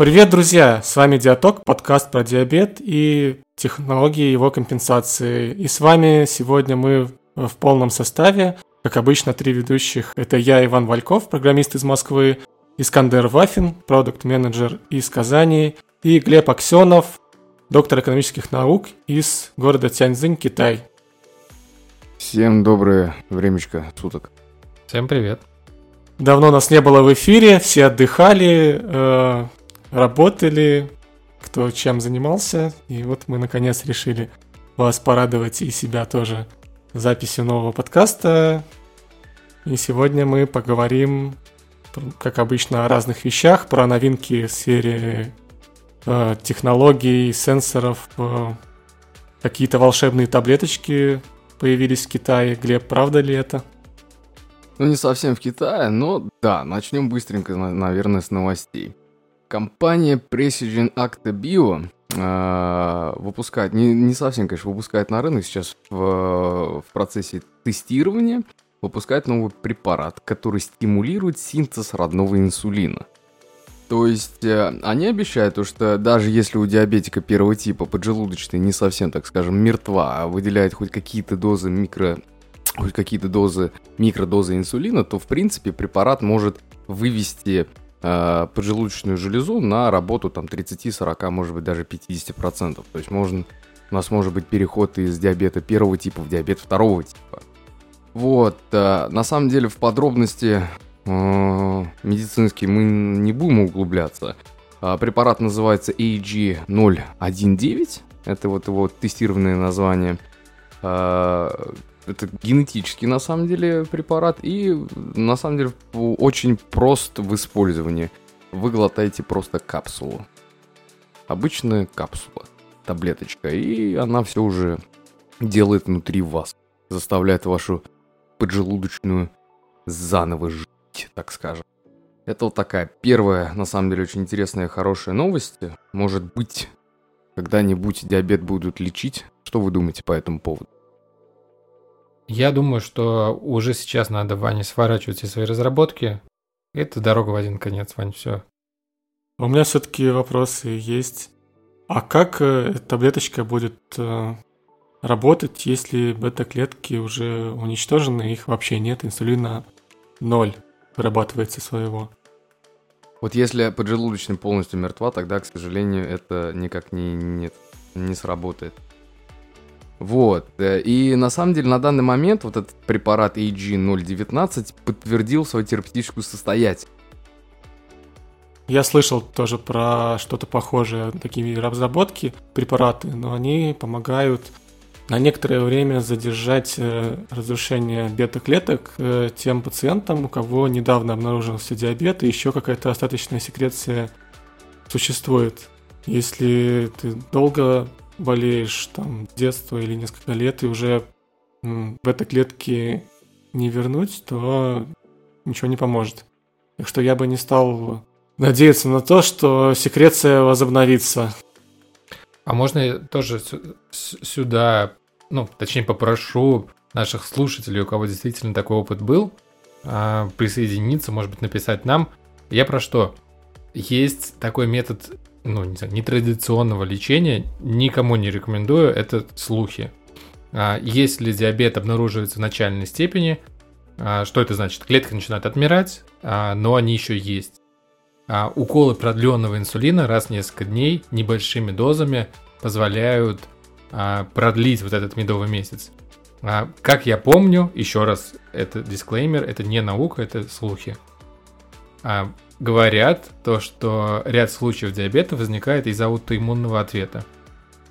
Привет, друзья! С вами Диаток, подкаст про диабет и технологии его компенсации. И с вами сегодня мы в полном составе. Как обычно, три ведущих. Это я, Иван Вальков, программист из Москвы, Искандер Вафин, продукт-менеджер из Казани, и Глеб Аксенов, доктор экономических наук из города Тяньцзинь, Китай. Всем доброе времечко суток. Всем привет. Давно нас не было в эфире, все отдыхали, э, работали, кто чем занимался, и вот мы наконец решили вас порадовать и себя тоже записью нового подкаста. И сегодня мы поговорим, как обычно, о разных вещах, про новинки в сфере э, технологий, сенсоров, э, какие-то волшебные таблеточки появились в Китае. Глеб, правда ли это? Ну, не совсем в Китае, но да, начнем быстренько, наверное, с новостей. Компания Precision Acta Bio э, выпускает, не, не совсем, конечно, выпускает на рынок сейчас в, в процессе тестирования, выпускает новый препарат, который стимулирует синтез родного инсулина. То есть э, они обещают, то, что даже если у диабетика первого типа поджелудочная не совсем, так скажем, мертва, а выделяет хоть какие-то дозы микро хоть какие-то дозы, микродозы инсулина, то в принципе препарат может вывести э, поджелудочную железу на работу там 30, 40, может быть даже 50%. То есть можно, у нас может быть переход из диабета первого типа в диабет второго типа. Вот, э, на самом деле в подробности э, медицинские мы не будем углубляться. Препарат называется AG019, это вот его тестированное название. Это генетический, на самом деле, препарат. И, на самом деле, очень прост в использовании. Вы глотаете просто капсулу. Обычная капсула, таблеточка. И она все уже делает внутри вас. Заставляет вашу поджелудочную заново жить, так скажем. Это вот такая первая, на самом деле, очень интересная и хорошая новость. Может быть, когда-нибудь диабет будут лечить. Что вы думаете по этому поводу? Я думаю, что уже сейчас надо Ване сворачивать все свои разработки. Это дорога в один конец, Вань, все. У меня все-таки вопросы есть. А как э, таблеточка будет э, работать, если бета-клетки уже уничтожены, их вообще нет, инсулина ноль вырабатывается своего? Вот если поджелудочная полностью мертва, тогда, к сожалению, это никак не, нет, не сработает. Вот. Э, и на самом деле на данный момент вот этот препарат AG019 подтвердил свою терапевтическую состоятельность. Я слышал тоже про что-то похожее, такие разработки, препараты, но они помогают на некоторое время задержать э, разрушение бета-клеток э, тем пациентам, у кого недавно обнаружился диабет и еще какая-то остаточная секреция существует. Если ты долго болеешь там с детства или несколько лет, и уже бета-клетки не вернуть, то ничего не поможет. Так что я бы не стал надеяться на то, что секреция возобновится. А можно тоже сюда, ну, точнее, попрошу наших слушателей, у кого действительно такой опыт был, а, присоединиться, может быть, написать нам. Я про что? Есть такой метод ну, не знаю, нетрадиционного лечения никому не рекомендую, это слухи. А, если диабет обнаруживается в начальной степени, а, что это значит? Клетки начинают отмирать, а, но они еще есть. Уколы продленного инсулина раз в несколько дней небольшими дозами позволяют продлить вот этот медовый месяц. Как я помню, еще раз, это дисклеймер, это не наука, это слухи говорят то, что ряд случаев диабета возникает из-за аутоиммунного ответа.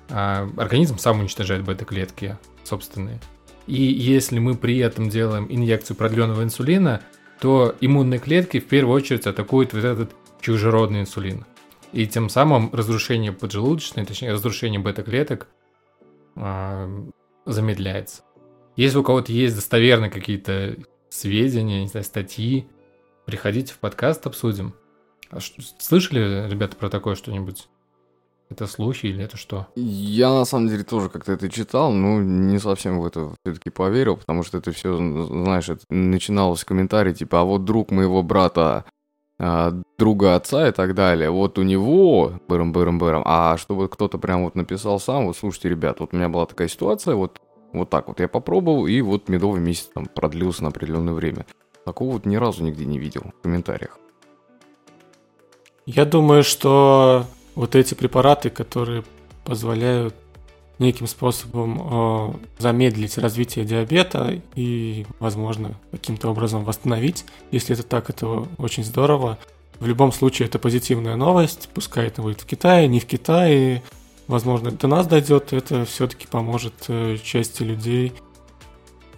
А организм сам уничтожает бета-клетки собственные. И если мы при этом делаем инъекцию продленного инсулина, то иммунные клетки в первую очередь атакуют вот этот чужеродный инсулин. И тем самым разрушение поджелудочной, точнее разрушение бета-клеток э, замедляется. Если у кого-то есть достоверные какие-то сведения, не знаю, статьи, Приходите в подкаст, обсудим. А что, слышали, ребята, про такое что-нибудь? Это слухи или это что? Я на самом деле тоже как-то это читал, но не совсем в это все-таки поверил, потому что это все, знаешь, это начиналось в комментарии, типа, а вот друг моего брата а, друга отца и так далее. Вот у него быром-быром-быром, а чтобы кто-то прям вот написал сам, вот слушайте, ребят, вот у меня была такая ситуация, вот, вот так вот я попробовал, и вот медовый месяц там продлился на определенное время. Такого вот ни разу нигде не видел в комментариях. Я думаю, что вот эти препараты, которые позволяют неким способом э, замедлить развитие диабета и, возможно, каким-то образом восстановить. Если это так, это очень здорово. В любом случае, это позитивная новость. Пускай это будет в Китае, не в Китае. Возможно, до нас дойдет. Это все-таки поможет э, части людей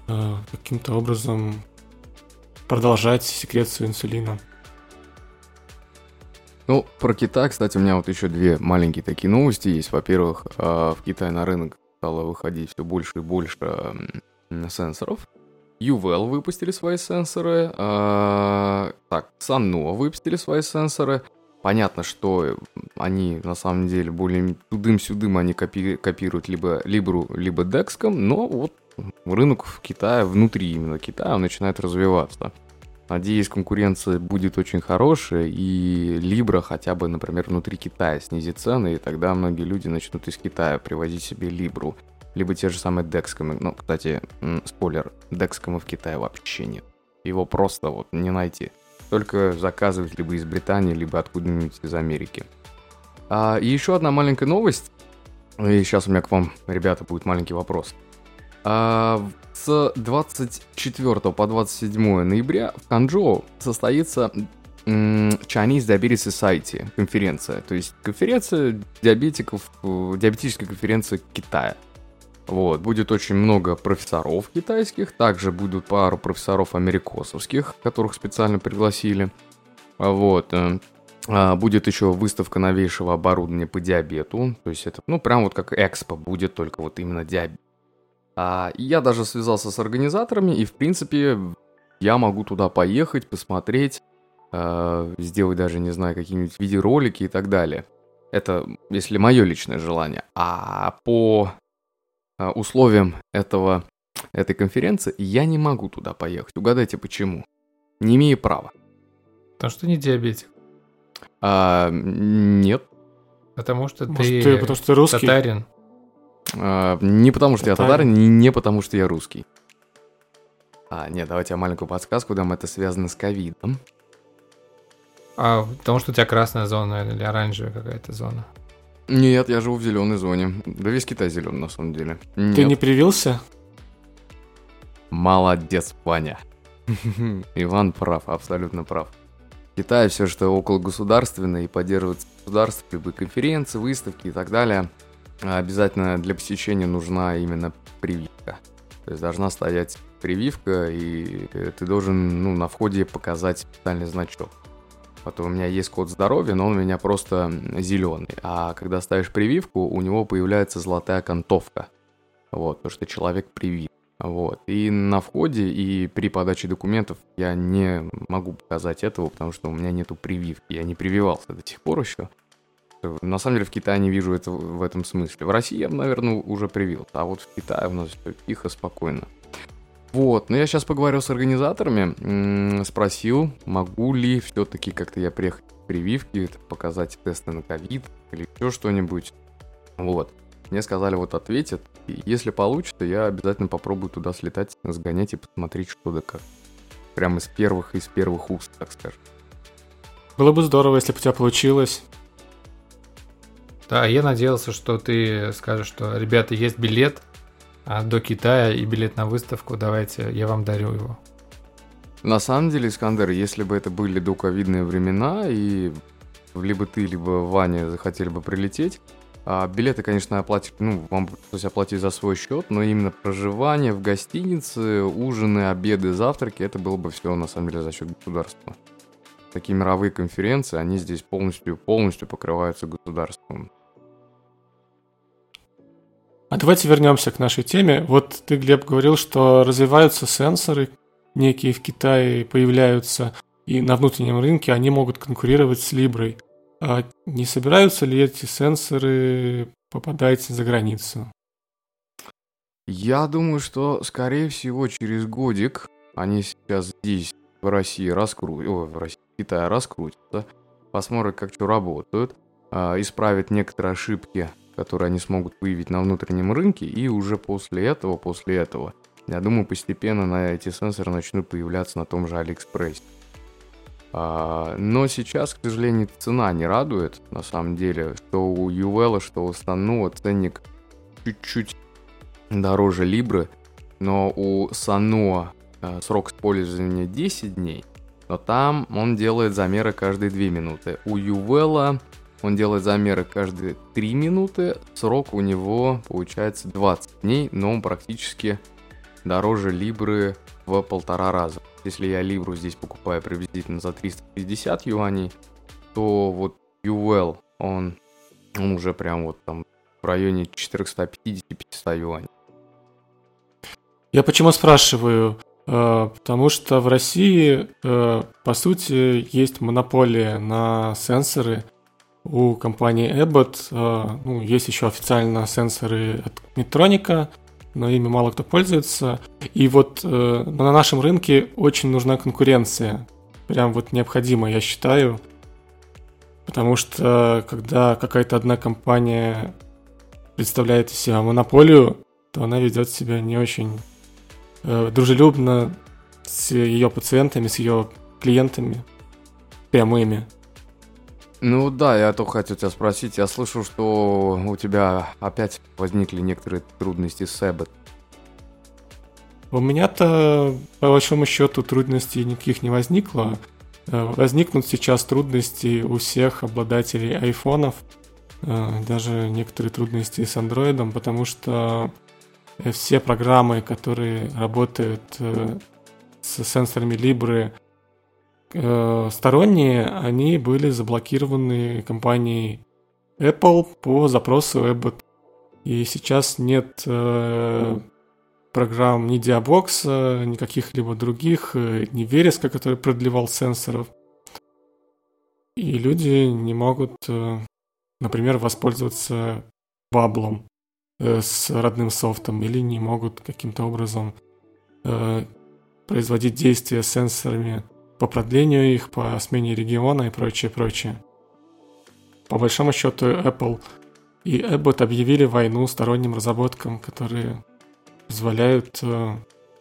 э, каким-то образом продолжать секрецию инсулина. Ну, про Китай, кстати, у меня вот еще две маленькие такие новости есть. Во-первых, а, в Китае на рынок стало выходить все больше и больше сенсоров. UVL выпустили свои сенсоры. А, так, Sanua выпустили свои сенсоры. Понятно, что они на самом деле более тудым-сюдым они копи- копируют либо Libru, либо Dexcom, но вот рынок в Китае, внутри именно Китая, он начинает развиваться. Надеюсь, конкуренция будет очень хорошая, и Libra хотя бы, например, внутри Китая снизит цены, и тогда многие люди начнут из Китая привозить себе Libru. Либо те же самые Dexcom. Ну, кстати, спойлер, Dexcom в Китае вообще нет. Его просто вот не найти. Только заказывать либо из Британии, либо откуда-нибудь из Америки. А, и еще одна маленькая новость. И сейчас у меня к вам, ребята, будет маленький вопрос. А, с 24 по 27 ноября в Ханчжоу состоится Chinese Diabetes Society конференция. То есть конференция диабетиков, э, диабетическая конференция Китая. Вот, будет очень много профессоров китайских, также будут пару профессоров америкосовских, которых специально пригласили. Вот, э, а, будет еще выставка новейшего оборудования по диабету, то есть это, ну, прям вот как экспо будет, только вот именно диабет а, я даже связался с организаторами, и в принципе я могу туда поехать, посмотреть, э, сделать даже, не знаю, какие-нибудь видеоролики и так далее. Это если мое личное желание. А по э, условиям этого, этой конференции я не могу туда поехать. Угадайте почему? Не имею права. Потому что не диабетик. А, нет. Потому что Может, ты, ты потому что ты русский? татарин. А, не потому что я татарин, не, не потому что я русский. А, нет, давайте я маленькую подсказку дам. Это связано с ковидом. А, потому что у тебя красная зона или оранжевая какая-то зона? Нет, я живу в зеленой зоне. Да весь Китай зеленый, на самом деле. Нет. Ты не привился? Молодец, Ваня. Иван прав, абсолютно прав. Китай все, что около государственное и поддерживается государство, любые конференции, выставки и так далее – обязательно для посещения нужна именно прививка. То есть должна стоять прививка, и ты должен ну, на входе показать специальный значок. Потом у меня есть код здоровья, но он у меня просто зеленый. А когда ставишь прививку, у него появляется золотая окантовка. Вот, то, что человек привит. Вот. И на входе, и при подаче документов я не могу показать этого, потому что у меня нету прививки. Я не прививался до сих пор еще. На самом деле в Китае не вижу это в этом смысле. В России я, наверное, уже привил, а вот в Китае у нас все тихо, спокойно. Вот, но я сейчас поговорил с организаторами, спросил, могу ли все-таки как-то я приехать к прививке, показать тесты на ковид или еще что-нибудь. Вот. Мне сказали, вот ответят, и если получится, я обязательно попробую туда слетать, сгонять и посмотреть, что да как. Прямо из первых, из первых уст, так скажем. Было бы здорово, если бы у тебя получилось. Да, я надеялся, что ты скажешь, что, ребята, есть билет а, до Китая и билет на выставку, давайте, я вам дарю его. На самом деле, Искандер, если бы это были доковидные времена, и либо ты, либо Ваня захотели бы прилететь, а билеты, конечно, оплатить, ну, вам пришлось оплатить за свой счет, но именно проживание в гостинице, ужины, обеды, завтраки, это было бы все, на самом деле, за счет государства. Такие мировые конференции, они здесь полностью, полностью покрываются государством. А давайте вернемся к нашей теме. Вот ты, Глеб, говорил, что развиваются сенсоры, некие в Китае появляются, и на внутреннем рынке они могут конкурировать с Либрой. А не собираются ли эти сенсоры попадать за границу? Я думаю, что, скорее всего, через годик они сейчас здесь, в России, раскрутят, в России, в Китае раскрутится, посмотрит, как что работают, а, исправит некоторые ошибки, которые они смогут выявить на внутреннем рынке, и уже после этого, после этого, я думаю, постепенно на эти сенсоры начнут появляться на том же Алиэкспрессе. А, но сейчас, к сожалению, цена не радует, на самом деле, что у Ювела, что у Сануа ценник чуть-чуть дороже Либры, но у Сануа э, срок использования 10 дней, но там он делает замеры каждые 2 минуты. У Ювела он делает замеры каждые 3 минуты, срок у него получается 20 дней, но он практически дороже Либры в полтора раза. Если я Либру здесь покупаю приблизительно за 350 юаней, то вот Ювел, он, он уже прям вот там в районе 450-500 юаней. Я почему спрашиваю? Э, потому что в России, э, по сути, есть монополия на сенсоры у компании Abbott. Э, ну, есть еще официально сенсоры от Medtronic, но ими мало кто пользуется. И вот э, на нашем рынке очень нужна конкуренция. Прям вот необходимо, я считаю. Потому что когда какая-то одна компания представляет из себя монополию, то она ведет себя не очень э, дружелюбно с ее пациентами, с ее клиентами прямыми. Ну да, я только хотел тебя спросить. Я слышал, что у тебя опять возникли некоторые трудности с Эббот. У меня-то, по большому счету, трудностей никаких не возникло. Э, возникнут сейчас трудности у всех обладателей айфонов, э, даже некоторые трудности с андроидом, потому что все программы, которые работают э, с сенсорами Libre, Э, сторонние, они были заблокированы компанией Apple по запросу Abbott. И сейчас нет э, программ ни Diabox, ни каких-либо других, э, ни Вереска, который продлевал сенсоров. И люди не могут, э, например, воспользоваться баблом э, с родным софтом или не могут каким-то образом э, производить действия сенсорами по продлению их, по смене региона и прочее, прочее. По большому счету Apple и Abbott объявили войну сторонним разработкам, которые позволяют э,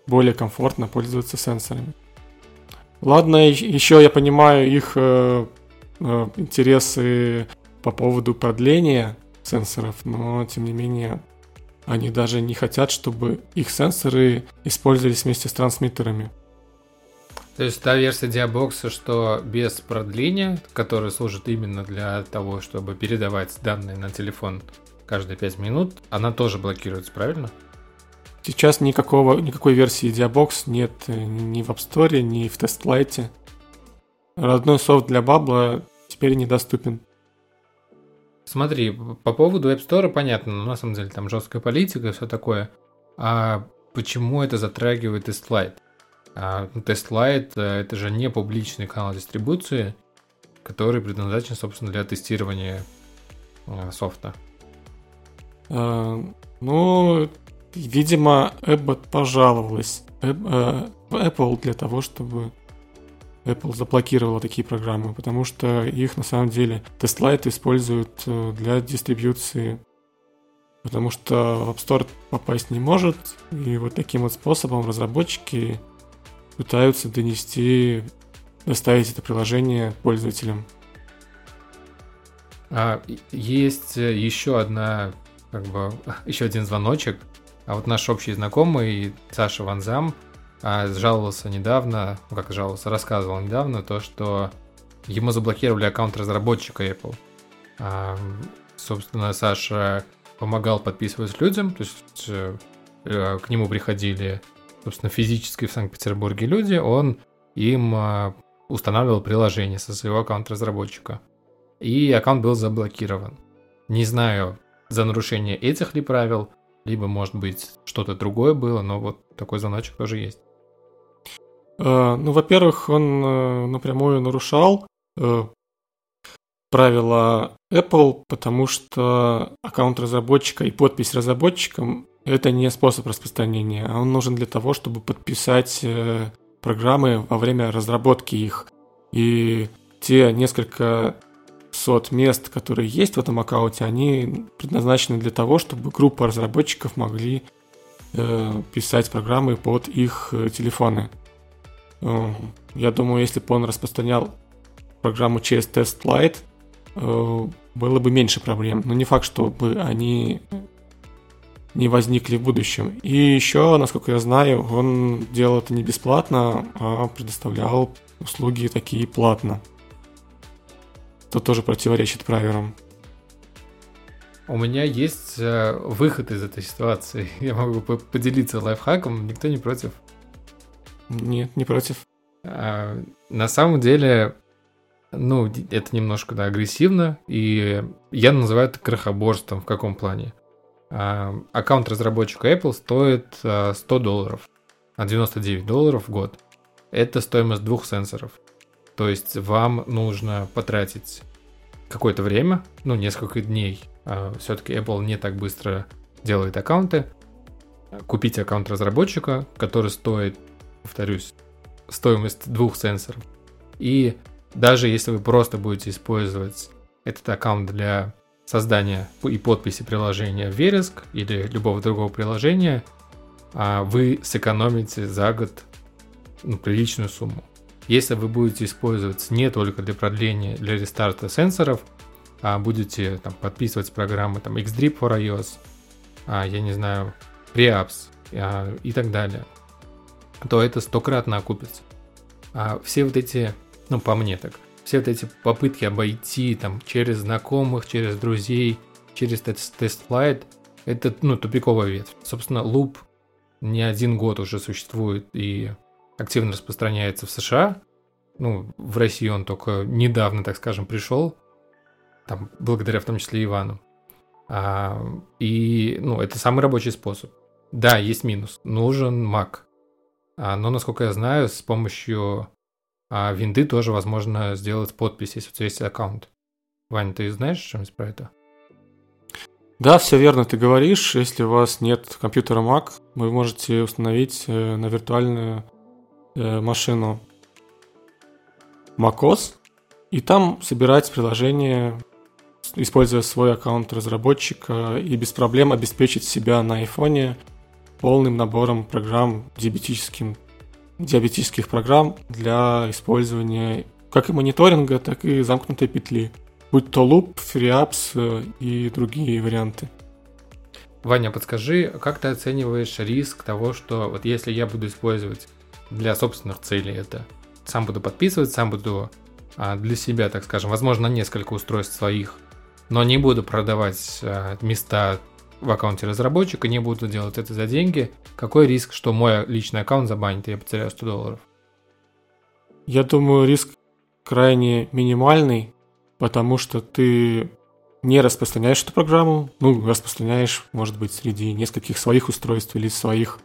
более комфортно пользоваться сенсорами. Ладно, еще я понимаю их э, э, интересы по поводу продления сенсоров, но тем не менее они даже не хотят, чтобы их сенсоры использовались вместе с трансмиттерами. То есть та версия Diabox, что без продления, которая служит именно для того, чтобы передавать данные на телефон каждые 5 минут, она тоже блокируется, правильно? Сейчас никакого, никакой версии Diabox нет ни в App Store, ни в TestLite. Родной софт для бабла теперь недоступен. Смотри, по поводу App Store понятно, но на самом деле там жесткая политика и все такое. А почему это затрагивает и слайд? А TestLite э, это же не публичный канал дистрибуции, который предназначен, собственно, для тестирования э, софта. А, ну, видимо, Abbott пожаловалась Apple для того, чтобы Apple заблокировала такие программы, потому что их на самом деле TestLite используют для дистрибьюции, потому что в App Store попасть не может, и вот таким вот способом разработчики пытаются донести, доставить это приложение пользователям. А, есть еще одна, как бы, еще один звоночек. А вот наш общий знакомый Саша Ванзам а, жаловался недавно, ну как жаловался, рассказывал недавно то, что ему заблокировали аккаунт разработчика Apple. А, собственно, Саша помогал подписывать людям, то есть э, к нему приходили собственно, физически в Санкт-Петербурге люди, он им а, устанавливал приложение со своего аккаунта разработчика. И аккаунт был заблокирован. Не знаю, за нарушение этих ли правил, либо, может быть, что-то другое было, но вот такой звоночек тоже есть. А, ну, во-первых, он э, напрямую нарушал э, правила Apple, потому что аккаунт разработчика и подпись разработчикам это не способ распространения, а он нужен для того, чтобы подписать э, программы во время разработки их. И те несколько сот мест, которые есть в этом аккаунте, они предназначены для того, чтобы группа разработчиков могли э, писать программы под их э, телефоны. Э, я думаю, если бы он распространял программу через Test Lite, э, было бы меньше проблем. Но не факт, чтобы они не возникли в будущем. И еще, насколько я знаю, он делал это не бесплатно, а предоставлял услуги такие платно. Это тоже противоречит правилам. У меня есть э, выход из этой ситуации. Я могу поделиться лайфхаком, никто не против. Нет, не против. А, на самом деле, ну, это немножко да, агрессивно, и я называю это крохоборством в каком плане. А, аккаунт разработчика Apple стоит 100 а, долларов, а 99 долларов в год. Это стоимость двух сенсоров. То есть вам нужно потратить какое-то время, ну, несколько дней. А, Все-таки Apple не так быстро делает аккаунты. Купить аккаунт разработчика, который стоит, повторюсь, стоимость двух сенсоров. И даже если вы просто будете использовать этот аккаунт для создания и подписи приложения Вереск или любого другого приложения, а, вы сэкономите за год ну, приличную сумму. Если вы будете использовать не только для продления, для рестарта сенсоров, а будете там, подписывать программы там, Xdrip for iOS, а, я не знаю, Preapps а, и так далее, то это стократно окупится. А все вот эти, ну по мне так, все вот эти попытки обойти там через знакомых, через друзей, через тест флайт, это ну тупиковая ветвь. Собственно, Loop не один год уже существует и активно распространяется в США. Ну, в России он только недавно, так скажем, пришел, там, благодаря в том числе Ивану. А, и, ну, это самый рабочий способ. Да, есть минус. Нужен Mac. А, но, насколько я знаю, с помощью а, винды тоже возможно сделать подпись, если у тебя есть аккаунт. Ваня, ты знаешь что-нибудь про это? Да, все верно ты говоришь. Если у вас нет компьютера Mac, вы можете установить э, на виртуальную э, машину macOS и там собирать приложение, используя свой аккаунт разработчика и без проблем обеспечить себя на айфоне полным набором программ диабетическим, диабетических программ для использования как и мониторинга, так и замкнутой петли, будь то Loop, FreeApps э, и другие варианты. Ваня, подскажи, как ты оцениваешь риск того, что вот если я буду использовать для собственных целей это, сам буду подписывать, сам буду а, для себя, так скажем, возможно, несколько устройств своих, но не буду продавать а, места в аккаунте разработчика, не буду делать это за деньги, какой риск, что мой личный аккаунт забанит, и я потеряю 100 долларов? Я думаю, риск крайне минимальный, потому что ты не распространяешь эту программу, ну, распространяешь, может быть, среди нескольких своих устройств или своих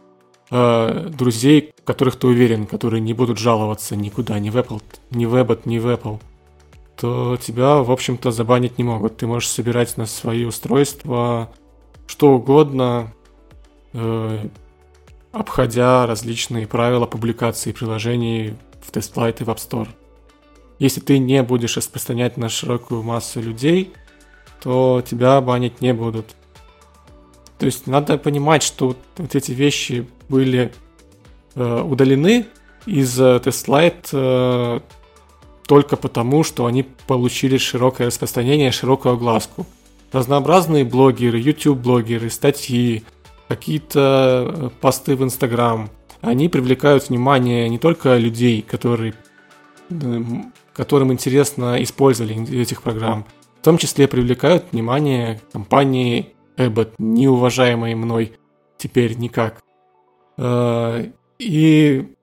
э, друзей, которых ты уверен, которые не будут жаловаться никуда, ни в Apple, ни в Abbott, ни в Apple, то тебя, в общем-то, забанить не могут. Ты можешь собирать на свои устройства что угодно, э, обходя различные правила публикации приложений в TestFlight и в App Store. Если ты не будешь распространять на широкую массу людей, то тебя банить не будут. То есть надо понимать, что вот, эти вещи были э, удалены из э, TestLight э, только потому, что они получили широкое распространение, широкую огласку разнообразные блогеры, YouTube-блогеры, статьи, какие-то э, посты в Instagram, они привлекают внимание не только людей, которые, которым интересно использование этих программ, в том числе привлекают внимание компании Abbott, неуважаемой мной теперь никак. Э, и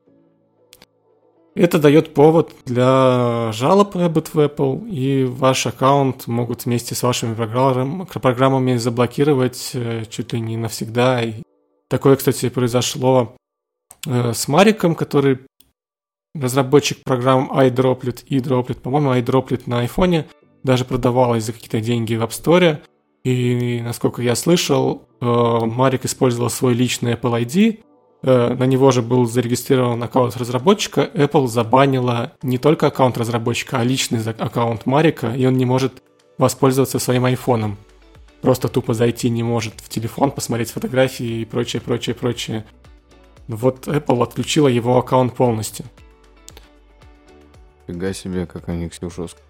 это дает повод для жалоб Abbott в Apple, и ваш аккаунт могут вместе с вашими программами заблокировать э, чуть ли не навсегда. И такое, кстати, произошло э, с Мариком, который разработчик программ iDroplet и Droplet. По-моему, iDroplet на айфоне даже продавалась за какие-то деньги в App Store. И, насколько я слышал, э, Марик использовал свой личный Apple ID, на него же был зарегистрирован аккаунт разработчика, Apple забанила не только аккаунт разработчика, а личный аккаунт Марика, и он не может воспользоваться своим айфоном. Просто тупо зайти не может в телефон, посмотреть фотографии и прочее, прочее, прочее. Вот Apple отключила его аккаунт полностью. Фига себе, как они все жестко.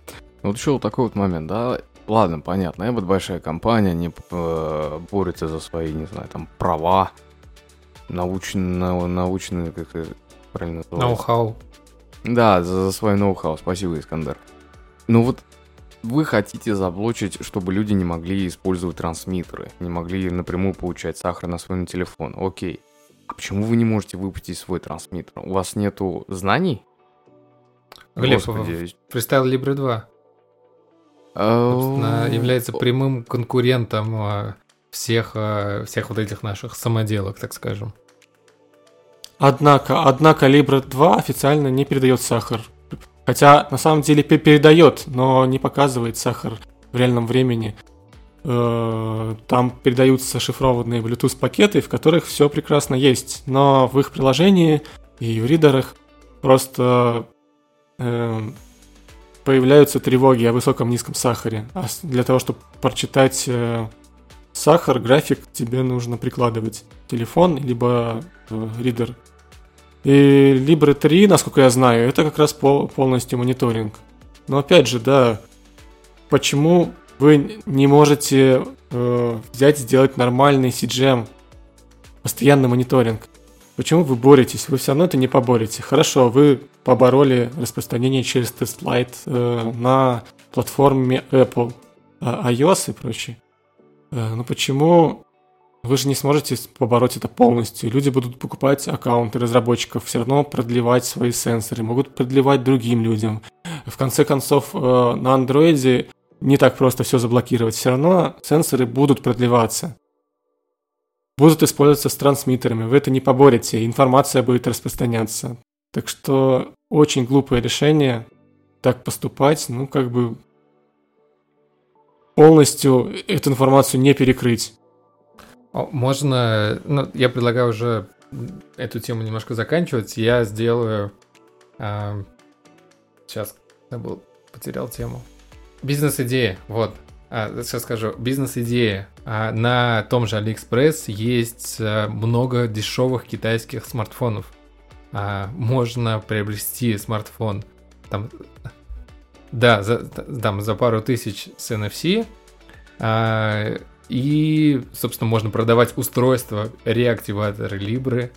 Ну, вот еще вот такой вот момент, да, ладно, понятно, Эббот большая компания, они э, борются за свои, не знаю, там, права, научные, научные, как это правильно называется? Ноу-хау. Да, за, за свой ноу-хау, спасибо, Искандер. Ну вот вы хотите заблочить, чтобы люди не могли использовать трансмиттеры, не могли напрямую получать сахар на свой телефон. Окей. А почему вы не можете выпустить свой трансмиттер? У вас нету знаний? Глеб, Господи. Freestyle Libre 2 Собственно, является прямым конкурентом а, всех, а, всех вот этих наших самоделок, так скажем. Однако, однако Libre 2 официально не передает сахар. Хотя на самом деле передает, но не показывает сахар в реальном времени. Э, там передаются шифрованные Bluetooth пакеты, в которых все прекрасно есть. Но в их приложении и в ридерах просто э, появляются тревоги о высоком низком сахаре. А для того, чтобы прочитать э, сахар, график, тебе нужно прикладывать телефон, либо э, ридер. И Libre 3, насколько я знаю, это как раз пол, полностью мониторинг. Но опять же, да, почему вы не можете э, взять сделать нормальный CGM, постоянный мониторинг? Почему вы боретесь? Вы все равно это не поборете. Хорошо, вы побороли распространение через TestLight э, на платформе Apple, э, iOS и прочее. Э, но почему вы же не сможете побороть это полностью? Люди будут покупать аккаунты разработчиков, все равно продлевать свои сенсоры, могут продлевать другим людям. В конце концов, э, на андроиде не так просто все заблокировать. Все равно сенсоры будут продлеваться будут использоваться с трансмиттерами. Вы это не поборете, информация будет распространяться. Так что очень глупое решение так поступать, ну как бы полностью эту информацию не перекрыть. Можно, ну, я предлагаю уже эту тему немножко заканчивать. Я сделаю, а, сейчас забыл, потерял тему. Бизнес-идея, вот. А, сейчас скажу, бизнес-идея. А, на том же AliExpress есть а, много дешевых китайских смартфонов. А, можно приобрести смартфон там, да, за, там, за пару тысяч с NFC. А, и, собственно, можно продавать устройства, реактиваторы Libre.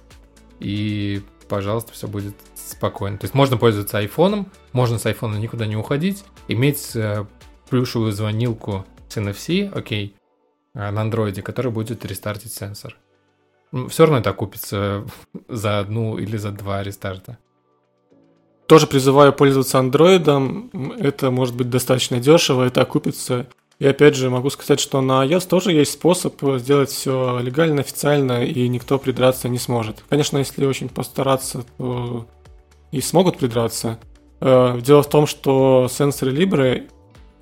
И, пожалуйста, все будет спокойно. То есть можно пользоваться айфоном, можно с айфона никуда не уходить, иметь э, плюшевую звонилку с NFC, окей, а, на андроиде, который будет рестартить сенсор. Все равно это окупится за одну или за два рестарта. Тоже призываю пользоваться андроидом. Это может быть достаточно дешево, это окупится. И опять же могу сказать, что на iOS тоже есть способ сделать все легально, официально, и никто придраться не сможет. Конечно, если очень постараться, то и смогут придраться. Э, дело в том, что сенсоры Libre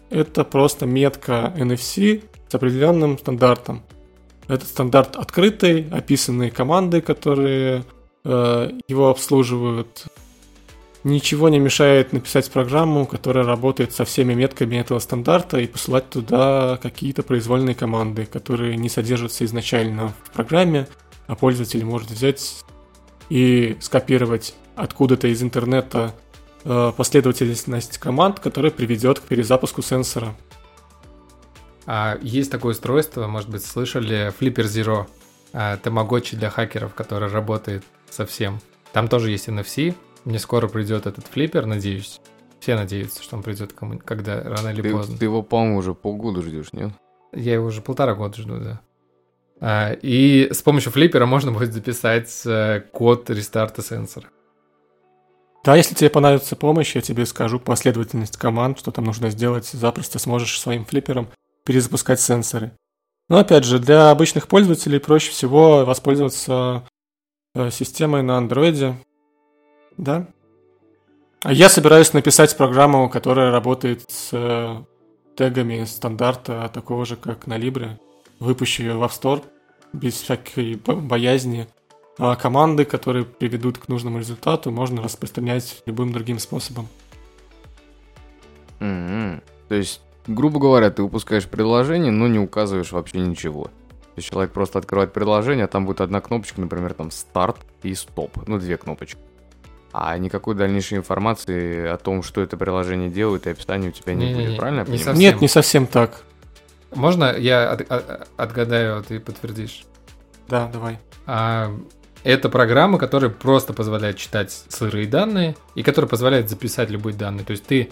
это просто метка NFC с определенным стандартом. Этот стандарт открытый, описанные команды, которые э, его обслуживают. Ничего не мешает написать программу, которая работает со всеми метками этого стандарта и посылать туда какие-то произвольные команды, которые не содержатся изначально в программе, а пользователь может взять и скопировать откуда-то из интернета Э, последовательность команд, которая приведет к перезапуску сенсора. А есть такое устройство, может быть, слышали, Flipper Zero, а, тамагочи для хакеров, который работает совсем. Там тоже есть NFC. Мне скоро придет этот флиппер, надеюсь. Все надеются, что он придет кому когда рано или ты, поздно. Ты его, по-моему, уже полгода ждешь, нет? Я его уже полтора года жду, да. А, и с помощью флиппера можно будет записать э, код рестарта сенсора. Да, если тебе понадобится помощь, я тебе скажу последовательность команд, что там нужно сделать, запросто сможешь своим флиппером перезапускать сенсоры. Но опять же, для обычных пользователей проще всего воспользоваться э, системой на андроиде. Да. А я собираюсь написать программу, которая работает с э, тегами стандарта, такого же, как на Libre. Выпущу ее в App Store без всякой боязни. а команды, которые приведут к нужному результату, можно распространять любым другим способом. Mm-hmm. То есть, грубо говоря, ты выпускаешь приложение, но не указываешь вообще ничего. То есть человек просто открывает приложение, а там будет одна кнопочка, например, там старт и стоп. Ну, две кнопочки. А никакой дальнейшей информации о том, что это приложение делает, и описания у тебя не, не будет, не, правильно? Не совсем. Нет, не совсем так. Можно я от, от, отгадаю, а ты подтвердишь? Да, давай. А, это программа, которая просто позволяет читать сырые данные и которая позволяет записать любые данные. То есть ты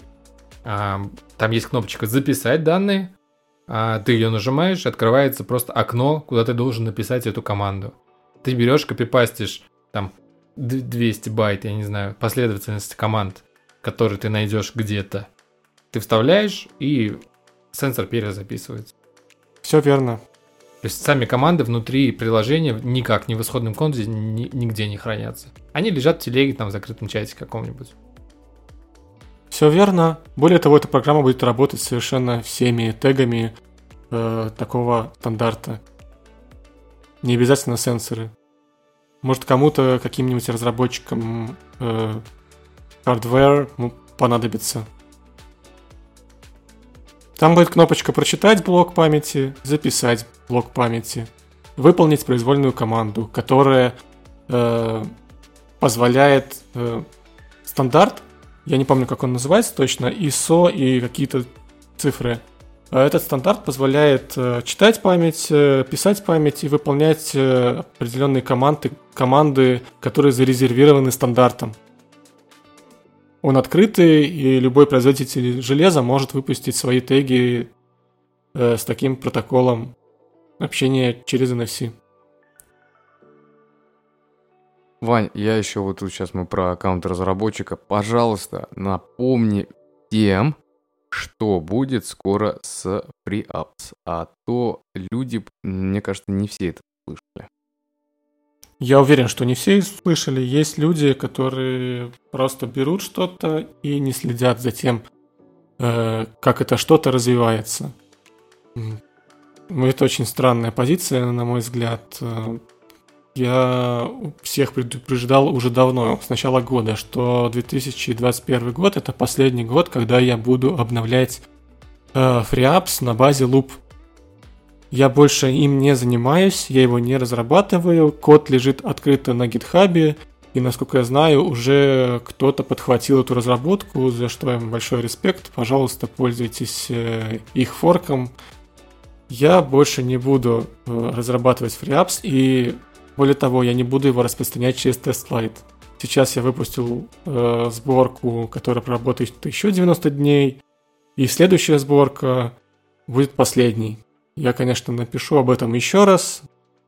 а, там есть кнопочка записать данные, а ты ее нажимаешь, открывается просто окно, куда ты должен написать эту команду. Ты берешь, копипастишь там 200 байт, я не знаю, последовательность команд, которые ты найдешь где-то. Ты вставляешь, и сенсор перезаписывается. Все верно. То есть сами команды внутри приложения никак, ни в исходном коде, ни, нигде не хранятся. Они лежат в телеге там в закрытом чате каком-нибудь. Все верно. Более того, эта программа будет работать совершенно всеми тегами э, такого стандарта. Не обязательно сенсоры. Может, кому-то, каким-нибудь разработчикам э, hardware понадобится. Там будет кнопочка «Прочитать блок памяти», «Записать блок памяти», «Выполнить произвольную команду», которая э, позволяет э, стандарт я не помню, как он называется точно, ISO и какие-то цифры. А этот стандарт позволяет э, читать память, э, писать память и выполнять э, определенные команды, команды, которые зарезервированы стандартом. Он открытый, и любой производитель железа может выпустить свои теги с таким протоколом общения через NFC. Вань, я еще вот тут сейчас мы про аккаунт разработчика. Пожалуйста, напомни тем, что будет скоро с FreeApps. А то люди, мне кажется, не все это слышали. Я уверен, что не все слышали. Есть люди, которые просто берут что-то и не следят за тем, э, как это что-то развивается. Ну, это очень странная позиция, на мой взгляд. Я всех предупреждал уже давно, с начала года, что 2021 год это последний год, когда я буду обновлять э, FreeApps на базе Loop. Я больше им не занимаюсь, я его не разрабатываю, код лежит открыто на гитхабе, и, насколько я знаю, уже кто-то подхватил эту разработку, за что им большой респект. Пожалуйста, пользуйтесь э, их форком. Я больше не буду э, разрабатывать FreeApps, и более того, я не буду его распространять через тест-слайд. Сейчас я выпустил э, сборку, которая проработает еще 90 дней, и следующая сборка будет последней. Я, конечно, напишу об этом еще раз,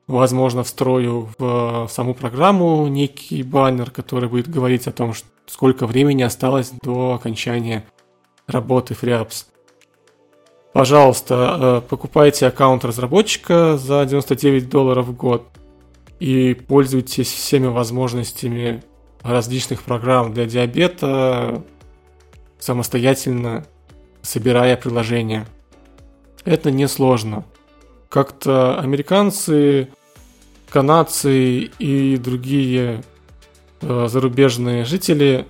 возможно, встрою в саму программу некий баннер, который будет говорить о том, сколько времени осталось до окончания работы FreeApps. Пожалуйста, э, покупайте аккаунт разработчика за 99 долларов в год и пользуйтесь всеми возможностями различных программ для диабета самостоятельно собирая приложения. Это несложно. Как-то американцы, канадцы и другие э, зарубежные жители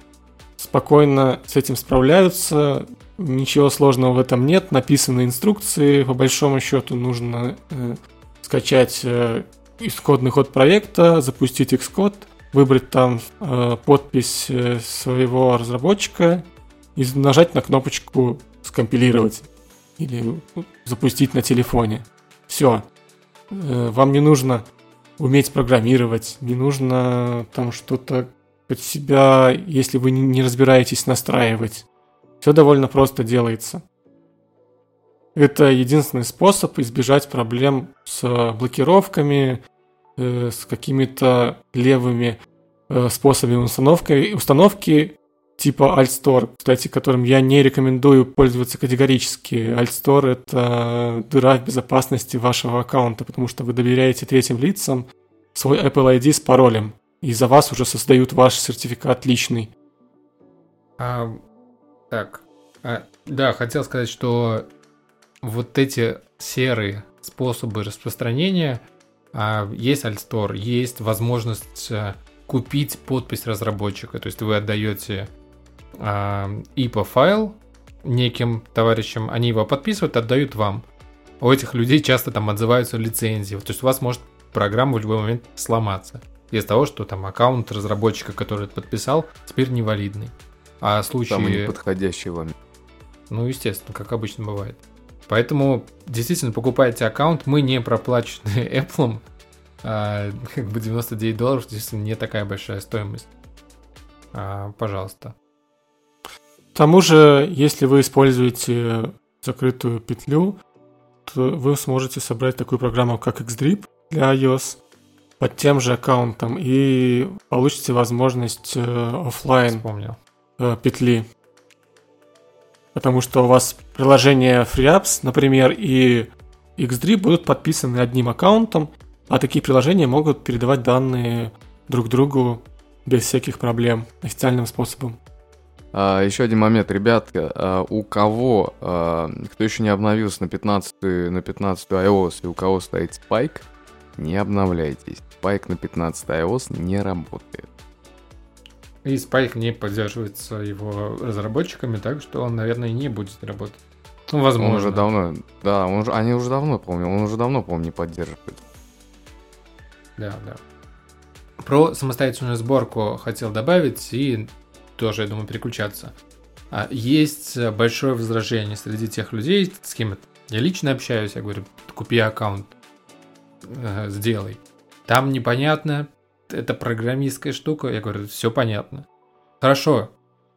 спокойно с этим справляются. Ничего сложного в этом нет. Написаны инструкции. По большому счету нужно э, скачать э, исходный код проекта, запустить Xcode, выбрать там э, подпись э, своего разработчика и нажать на кнопочку «Скомпилировать» или ну, запустить на телефоне. Все. Э, вам не нужно уметь программировать, не нужно там что-то под себя, если вы не разбираетесь, настраивать. Все довольно просто делается. Это единственный способ избежать проблем с блокировками, э, с какими-то левыми э, способами установки, установки типа AltStore, кстати, которым я не рекомендую пользоваться категорически. AltStore — это дыра в безопасности вашего аккаунта, потому что вы доверяете третьим лицам свой Apple ID с паролем, и за вас уже создают ваш сертификат личный. А, так, а, да, хотел сказать, что вот эти серые способы распространения, а, есть Альстор, есть возможность э, купить подпись разработчика. То есть вы отдаете IPA файл неким товарищам, они его подписывают, отдают вам. У этих людей часто там отзываются лицензии. То есть у вас может программа в любой момент сломаться. Из-за того, что там аккаунт разработчика, который подписал, теперь невалидный. А случаи... Самый неподходящий вам. Ну, естественно, как обычно бывает. Поэтому действительно покупайте аккаунт. Мы не проплачены Apple. А, как бы 99 долларов действительно не такая большая стоимость. А, пожалуйста. К тому же, если вы используете закрытую петлю, то вы сможете собрать такую программу, как Xdrip для iOS под тем же аккаунтом и получите возможность э, офлайн э, петли потому что у вас приложение FreeApps, например, и Xdrip будут подписаны одним аккаунтом, а такие приложения могут передавать данные друг другу без всяких проблем официальным способом. А, еще один момент, ребятка, а, у кого, а, кто еще не обновился на 15, на 15 iOS и у кого стоит Spike, не обновляйтесь. Spike на 15 iOS не работает. И Spike не поддерживается его разработчиками, так что он, наверное, не будет работать. Ну, возможно. Он уже давно, да, он уже, они уже давно, помню, он уже давно, помню, не поддерживает. Да, да. Про самостоятельную сборку хотел добавить и тоже, я думаю, переключаться. А, есть большое возражение среди тех людей, с кем я лично общаюсь, я говорю, купи аккаунт, э, сделай. Там непонятно, это программистская штука. Я говорю, все понятно. Хорошо.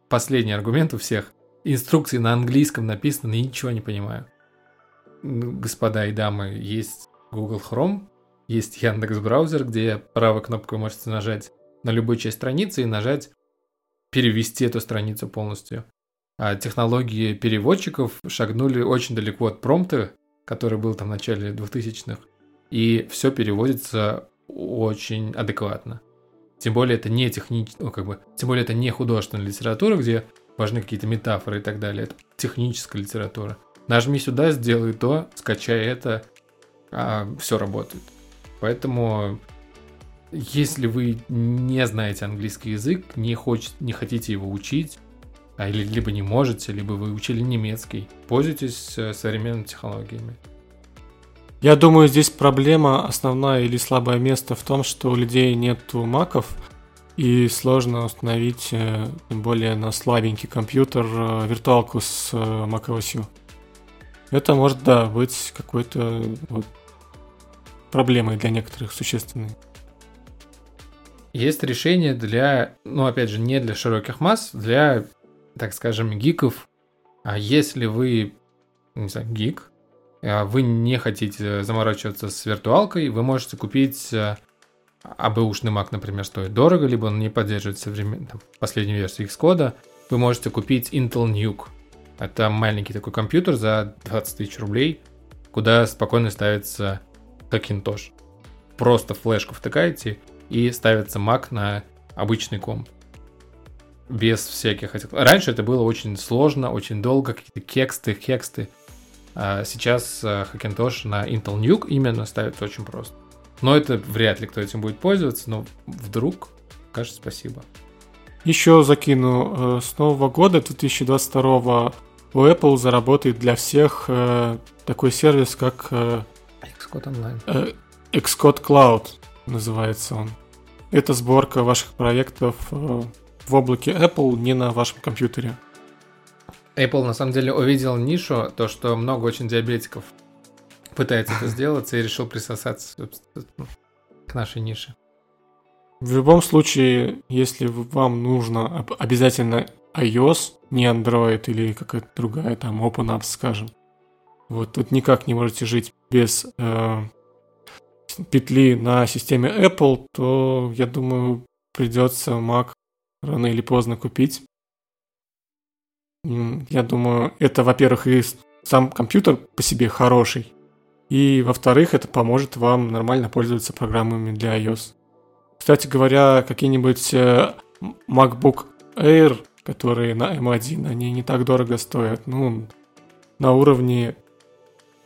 Последний аргумент у всех. Инструкции на английском написаны, ничего не понимаю. Ну, господа и дамы, есть Google Chrome, есть Яндекс браузер, где правой кнопкой можете нажать на любую часть страницы и нажать перевести эту страницу полностью. А технологии переводчиков шагнули очень далеко от промпта, который был там в начале 2000-х, и все переводится очень адекватно. Тем более это не техни... ну, как бы, тем более это не художественная литература, где важны какие-то метафоры и так далее. Это техническая литература. Нажми сюда, сделай то, скачай это, а все работает. Поэтому, если вы не знаете английский язык, не, хочет, не хотите его учить, а или либо не можете, либо вы учили немецкий, пользуйтесь э, современными технологиями. Я думаю, здесь проблема основная или слабое место в том, что у людей нет маков, и сложно установить, э, тем более на слабенький компьютер, э, виртуалку с э, macOS. Это может, да, быть какой-то вот, проблемой для некоторых существенной. Есть решение для, ну, опять же, не для широких масс, для, так скажем, гиков. А если вы, не знаю, гик, вы не хотите заморачиваться с виртуалкой, вы можете купить АБУшный Mac, например, стоит дорого, либо он не поддерживает современ... там, последнюю версию Xcode. Вы можете купить Intel Nuke. Это маленький такой компьютер за 20 тысяч рублей, куда спокойно ставится Hackintosh. Просто флешку втыкаете и ставится Mac на обычный комп. Без всяких этих... Раньше это было очень сложно, очень долго, какие-то кексты, хексты. А сейчас э, Hackintosh на Intel Nuke именно ставится очень просто. Но это вряд ли кто этим будет пользоваться, но вдруг, кажется, спасибо. Еще закину. Э, с нового года 2022 у Apple заработает для всех э, такой сервис, как Xcode Online. Xcode Cloud называется он. Это сборка ваших проектов в облаке Apple не на вашем компьютере. Apple на самом деле увидел нишу, то, что много очень диабетиков пытается это сделать, и решил присосаться к нашей нише. В любом случае, если вам нужно обязательно iOS, не Android или какая-то другая, там OpenApps, скажем, вот тут никак не можете жить без э, петли на системе Apple, то я думаю придется Mac рано или поздно купить. Я думаю, это, во-первых, и сам компьютер по себе хороший, и, во-вторых, это поможет вам нормально пользоваться программами для iOS. Кстати говоря, какие-нибудь э, MacBook Air, которые на M1, они не так дорого стоят. Ну, на уровне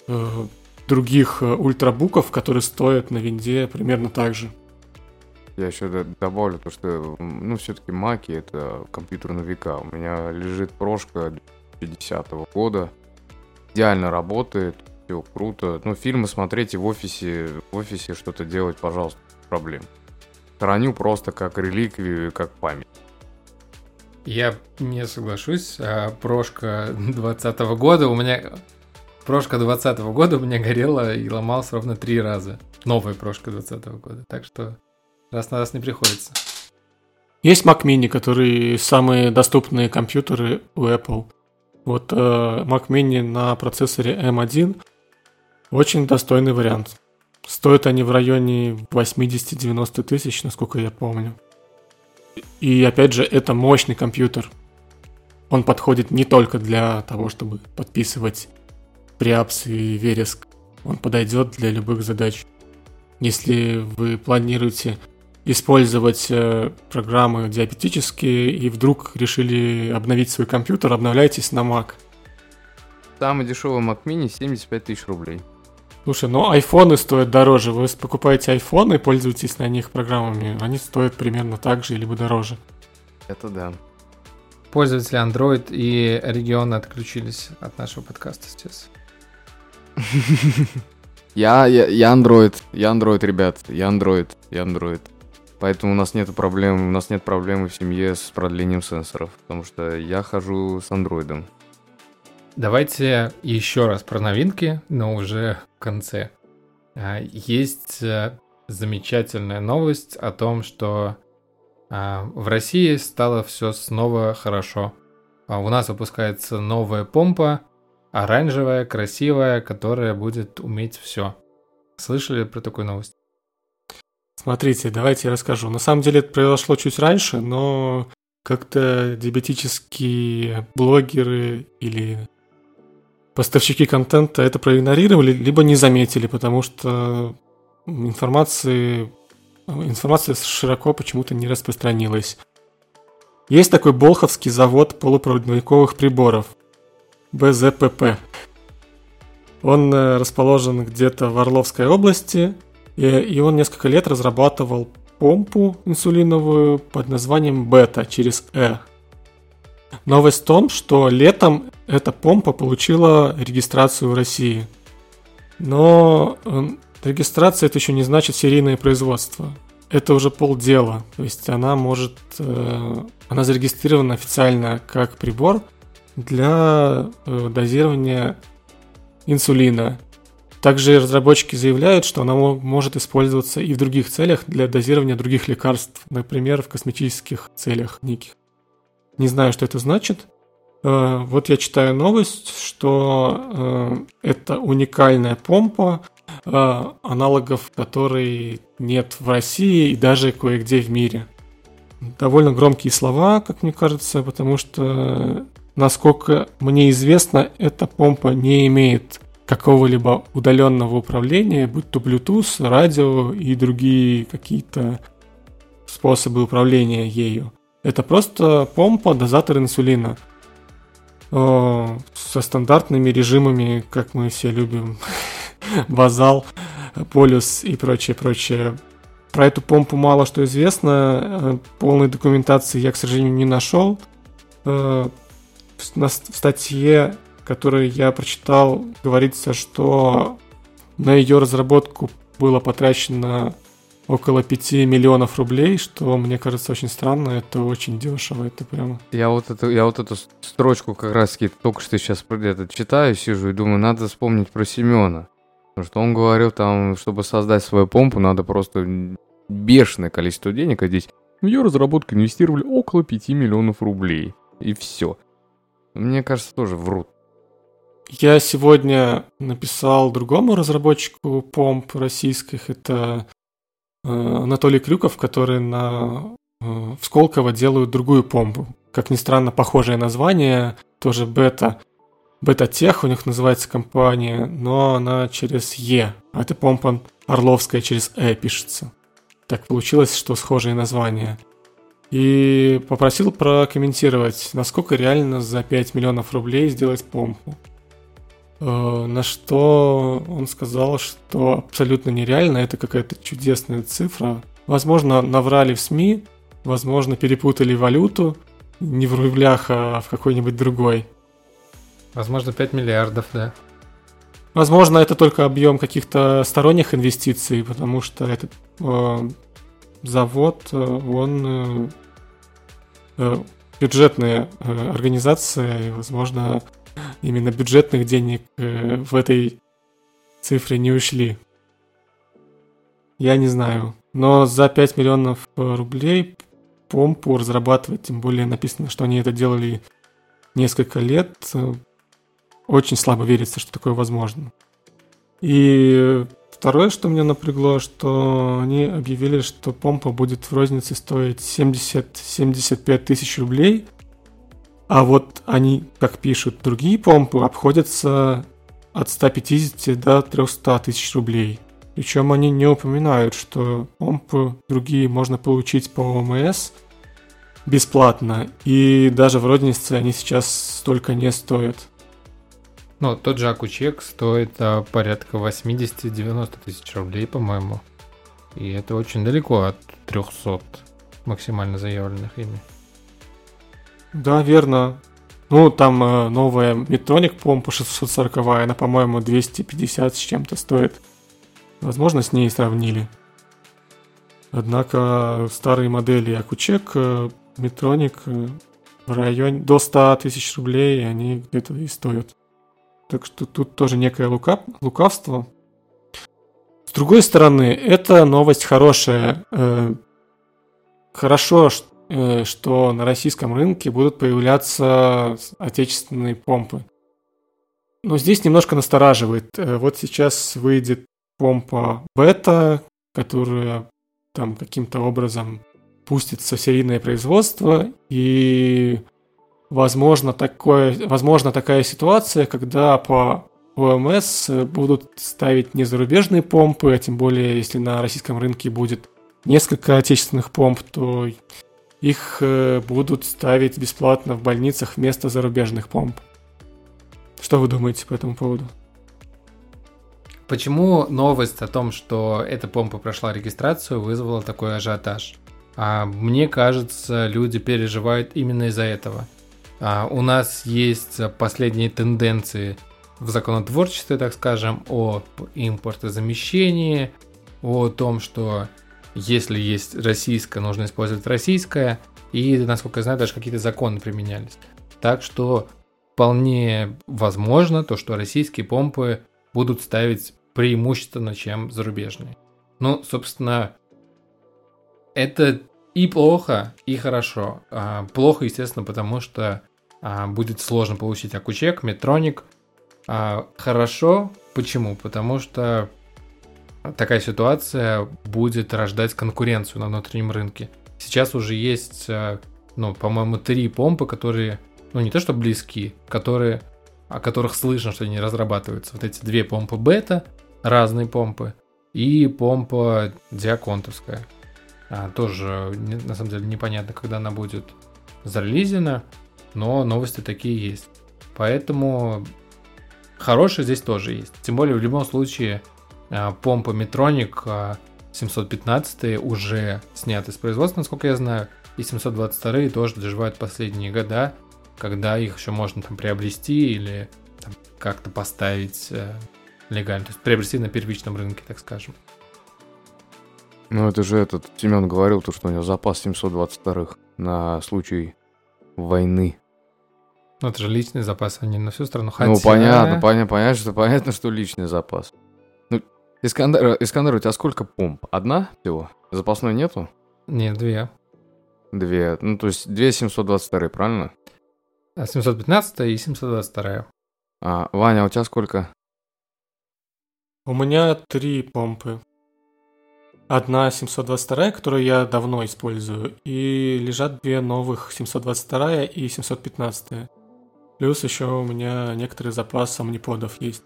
э, других э, ультрабуков, которые стоят на винде примерно так же. Я еще добавлю то, что, ну, все-таки маки это компьютер на века. У меня лежит прошка 2010 года. Идеально работает, все круто. Ну, фильмы смотреть и в офисе, в офисе что-то делать, пожалуйста, проблем. Храню просто как реликвию, как память. Я не соглашусь. А прошка 2020 года у меня... Прошка 2020 года у меня горела и ломалась ровно три раза. Новая прошка 2020 года. Так что раз на раз не приходится. Есть Mac Mini, которые самые доступные компьютеры у Apple. Вот э, Mac Mini на процессоре M1 очень достойный вариант. Стоят они в районе 80-90 тысяч, насколько я помню. И опять же, это мощный компьютер. Он подходит не только для того, чтобы подписывать преапс и вереск. Он подойдет для любых задач. Если вы планируете использовать э, программы диабетические и вдруг решили обновить свой компьютер, обновляйтесь на Mac. Самый дешевый Mac Mini 75 тысяч рублей. Слушай, ну айфоны стоят дороже. Вы покупаете айфоны и пользуетесь на них программами. Они стоят примерно так же, либо дороже. Это да. Пользователи Android и регионы отключились от нашего подкаста сейчас. Я, я, я Android, я Android, ребят, я Android, я Android. Поэтому у нас нет проблем, у нас нет проблемы в семье с продлением сенсоров, потому что я хожу с андроидом. Давайте еще раз про новинки, но уже в конце. А, есть э, замечательная новость о том, что а, в России стало все снова хорошо. А, у нас выпускается новая помпа, оранжевая, красивая, которая будет уметь все. Слышали про такую новость? Смотрите, давайте я расскажу. На самом деле это произошло чуть раньше, но как-то диабетические блогеры или поставщики контента это проигнорировали, либо не заметили, потому что информации, информация широко почему-то не распространилась. Есть такой Болховский завод полупроводниковых приборов, БЗПП. Он э, расположен где-то в Орловской области, и он несколько лет разрабатывал помпу инсулиновую под названием Бета через Э. Новость в том, что летом эта помпа получила регистрацию в России. Но э, регистрация это еще не значит серийное производство. Это уже полдела. То есть она может... Э, она зарегистрирована официально как прибор для э, дозирования инсулина. Также разработчики заявляют, что она может использоваться и в других целях для дозирования других лекарств, например, в косметических целях неких. Не знаю, что это значит. Э, вот я читаю новость, что э, это уникальная помпа, э, аналогов которой нет в России и даже кое-где в мире. Довольно громкие слова, как мне кажется, потому что, насколько мне известно, эта помпа не имеет какого-либо удаленного управления, будь то Bluetooth, радио и другие какие-то способы управления ею. Это просто помпа, дозатор инсулина со стандартными режимами, как мы все любим, базал, полюс и прочее, прочее. Про эту помпу мало что известно, э, полной документации я, к сожалению, не нашел. Э, в статье который я прочитал, говорится, что на ее разработку было потрачено около 5 миллионов рублей, что мне кажется очень странно, это очень дешево, это прямо... Я вот, это, я вот эту строчку как раз только что сейчас это читаю, сижу и думаю, надо вспомнить про Семена. Потому что он говорил там, чтобы создать свою помпу, надо просто бешеное количество денег, а здесь в ее разработку инвестировали около 5 миллионов рублей. И все. Мне кажется, тоже врут. Я сегодня написал другому разработчику помп российских, это э, Анатолий Крюков, который на э, в Сколково делают другую помпу. Как ни странно, похожее название, тоже бета. Бета-тех у них называется компания, но она через Е. А эта помпа Орловская через Э пишется. Так получилось, что схожие названия. И попросил прокомментировать, насколько реально за 5 миллионов рублей сделать помпу. Э, на что он сказал, что абсолютно нереально, это какая-то чудесная цифра. Возможно, наврали в СМИ, возможно, перепутали валюту, не в рублях, а в какой-нибудь другой. Возможно, 5 миллиардов, да. Возможно, это только объем каких-то сторонних инвестиций, потому что этот э, завод, э, он э, э, бюджетная э, организация, и, возможно, именно бюджетных денег э, в этой цифре не ушли. Я не знаю. Но за 5 миллионов рублей помпу разрабатывать, тем более написано, что они это делали несколько лет, очень слабо верится, что такое возможно. И второе, что меня напрягло, что они объявили, что помпа будет в рознице стоить 70-75 тысяч рублей, а вот они, как пишут, другие помпы обходятся от 150 до 300 тысяч рублей. Причем они не упоминают, что помпы другие можно получить по ОМС бесплатно, и даже в рознице они сейчас столько не стоят. Ну, тот же Акучек стоит а, порядка 80-90 тысяч рублей, по-моему. И это очень далеко от 300 максимально заявленных ими. Да, верно. Ну, там э, новая Метроник помпа 640, она, по-моему, 250 с чем-то стоит. Возможно, с ней сравнили. Однако старые модели Акучек, э, Метроник э, в районе до 100 тысяч рублей, они где-то и стоят. Так что тут тоже некое лукав, лукавство. С другой стороны, это новость хорошая. Э, хорошо, э, что на российском рынке будут появляться отечественные помпы. Но здесь немножко настораживает. Э, вот сейчас выйдет помпа бета, которая там каким-то образом пустится в серийное производство, и возможно, такое, возможно такая ситуация, когда по ОМС будут ставить не зарубежные помпы, а тем более, если на российском рынке будет несколько отечественных помп, то их э, будут ставить бесплатно в больницах вместо зарубежных помп. Что вы думаете по этому поводу? Почему новость о том, что эта помпа прошла регистрацию, вызвала такой ажиотаж? А мне кажется, люди переживают именно из-за этого. А, у нас есть последние тенденции в законотворчестве, так скажем, о импортозамещении, о том, что если есть российское, нужно использовать российское, и, насколько я знаю, даже какие-то законы применялись. Так что вполне возможно то, что российские помпы будут ставить преимущественно, чем зарубежные. Ну, собственно, это и плохо, и хорошо. А, плохо, естественно, потому что а, будет сложно получить акучек, метроник. А, хорошо, почему? Потому что такая ситуация будет рождать конкуренцию на внутреннем рынке. Сейчас уже есть, а, ну, по-моему, три помпы, которые, ну, не то что близки, которые, о которых слышно, что они разрабатываются. Вот эти две помпы бета, разные помпы, и помпа диаконтовская. А, тоже, на самом деле, непонятно, когда она будет зарелизена, но новости такие есть. Поэтому хорошие здесь тоже есть. Тем более, в любом случае, помпа Metronic 715 а, уже сняты с производства, насколько я знаю, и 722 тоже доживают последние года, когда их еще можно там приобрести или там, как-то поставить э, легально, то есть приобрести на первичном рынке, так скажем. Ну, это же этот Семен говорил, то, что у него запас 722-х на случай войны. Ну, это же личный запас, а не на всю страну. Хотя... Ну, понятно, понятно, понятно, что, понятно, что личный запас. Искандер, Искандер, у тебя сколько помп? Одна всего? Запасной нету? Нет, две. Две. Ну, то есть две 722, правильно? 715 и 722. А, Ваня, а у тебя сколько? У меня три помпы. Одна 722, которую я давно использую, и лежат две новых 722 и 715. Плюс еще у меня некоторый запас амниподов есть.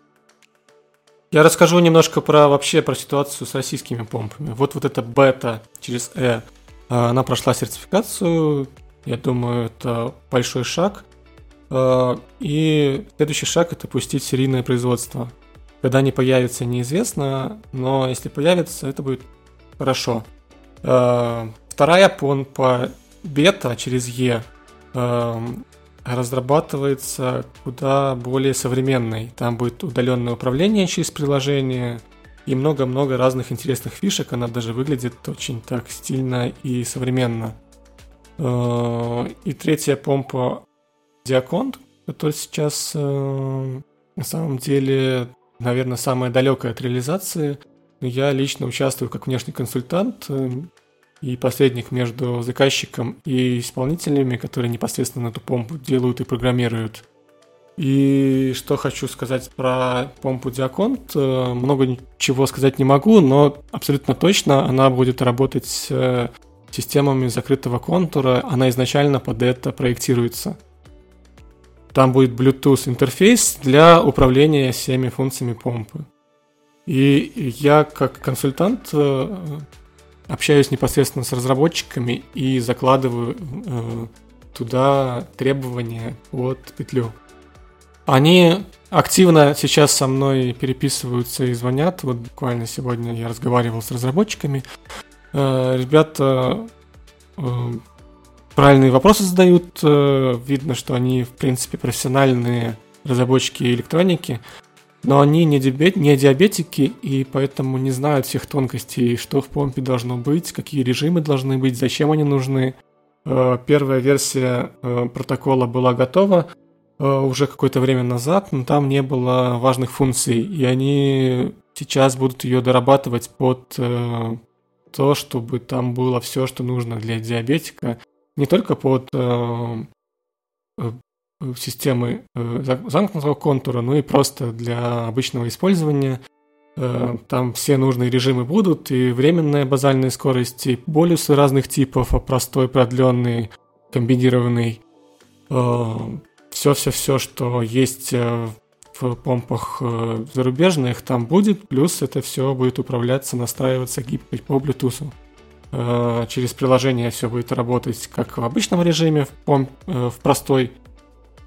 Я расскажу немножко про вообще про ситуацию с российскими помпами. Вот вот эта бета через Э, она прошла сертификацию. Я думаю, это большой шаг. Э, и следующий шаг это пустить серийное производство. Когда они появятся, неизвестно, но если появятся, это будет хорошо. Э, вторая помпа бета через Е разрабатывается куда более современной. Там будет удаленное управление через приложение и много-много разных интересных фишек. Она даже выглядит очень так стильно и современно. Э, и третья помпа Диаконт, который сейчас э, на самом деле, наверное, самая далекая от реализации. Я лично участвую как внешний консультант э, и посредник между заказчиком и исполнителями, которые непосредственно эту помпу делают и программируют. И что хочу сказать про помпу Диаконт, э, много чего сказать не могу, но абсолютно точно она будет работать с системами закрытого контура, она изначально под это проектируется. Там будет Bluetooth интерфейс для управления всеми функциями помпы. И я как консультант э, общаюсь непосредственно с разработчиками и закладываю э, туда требования под петлю. Они активно сейчас со мной переписываются и звонят. Вот буквально сегодня я разговаривал с разработчиками. Э, ребята э, правильные вопросы задают. Видно, что они, в принципе, профессиональные разработчики электроники но они не, диабет, не диабетики, и поэтому не знают всех тонкостей, что в помпе должно быть, какие режимы должны быть, зачем они нужны. Э, первая версия э, протокола была готова э, уже какое-то время назад, но там не было важных функций, и они сейчас будут ее дорабатывать под то, чтобы там было все, что нужно для диабетика, не только под системы э, замкнутого контура, ну и просто для обычного использования. Э, там все нужные режимы будут, и временная базальная скорость, и болюсы разных типов, а простой, продленный, комбинированный. Все-все-все, э, что есть в помпах зарубежных, там будет, плюс это все будет управляться, настраиваться гибко по Bluetooth. Через приложение все будет работать как в обычном режиме, в, помп, в простой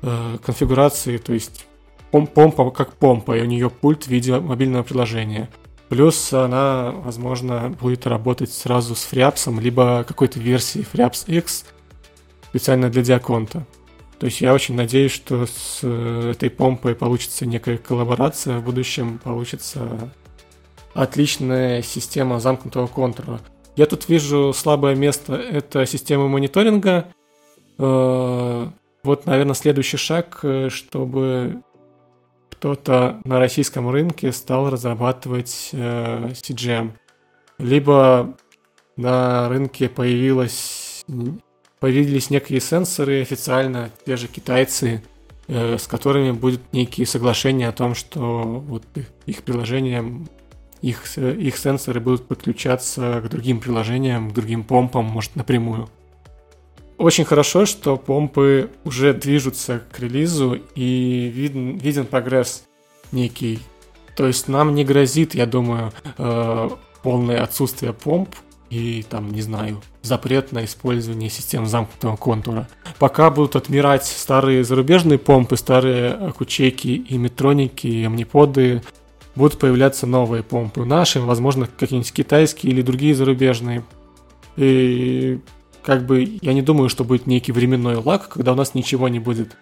э, конфигурации, то есть пом помпа как помпа, и у нее пульт в виде мобильного приложения. Плюс она, возможно, будет работать сразу с FreeAPS ом, либо какой-то версией FreeAPS X специально для Диаконта. То есть я очень надеюсь, что с э, этой помпой получится некая коллаборация, в будущем получится отличная система замкнутого контура. Я тут вижу слабое место, это система мониторинга. Э, вот, наверное, следующий шаг, э, чтобы кто-то на российском рынке стал разрабатывать э, CGM. Либо на рынке появилось, появились некие сенсоры официально, те же китайцы, э, с которыми будут некие соглашения о том, что вот их приложениям, их, их сенсоры будут подключаться к другим приложениям, к другим помпам, может, напрямую. Очень хорошо, что помпы уже движутся к релизу и виден, виден прогресс некий. То есть нам не грозит, я думаю, э, полное отсутствие помп и там, не знаю, запрет на использование систем замкнутого контура. Пока будут отмирать старые зарубежные помпы, старые кучейки и метроники, и амниподы, будут появляться новые помпы. Наши, возможно, какие-нибудь китайские или другие зарубежные. И как бы я не думаю, что будет некий временной лаг, когда у нас ничего не будет.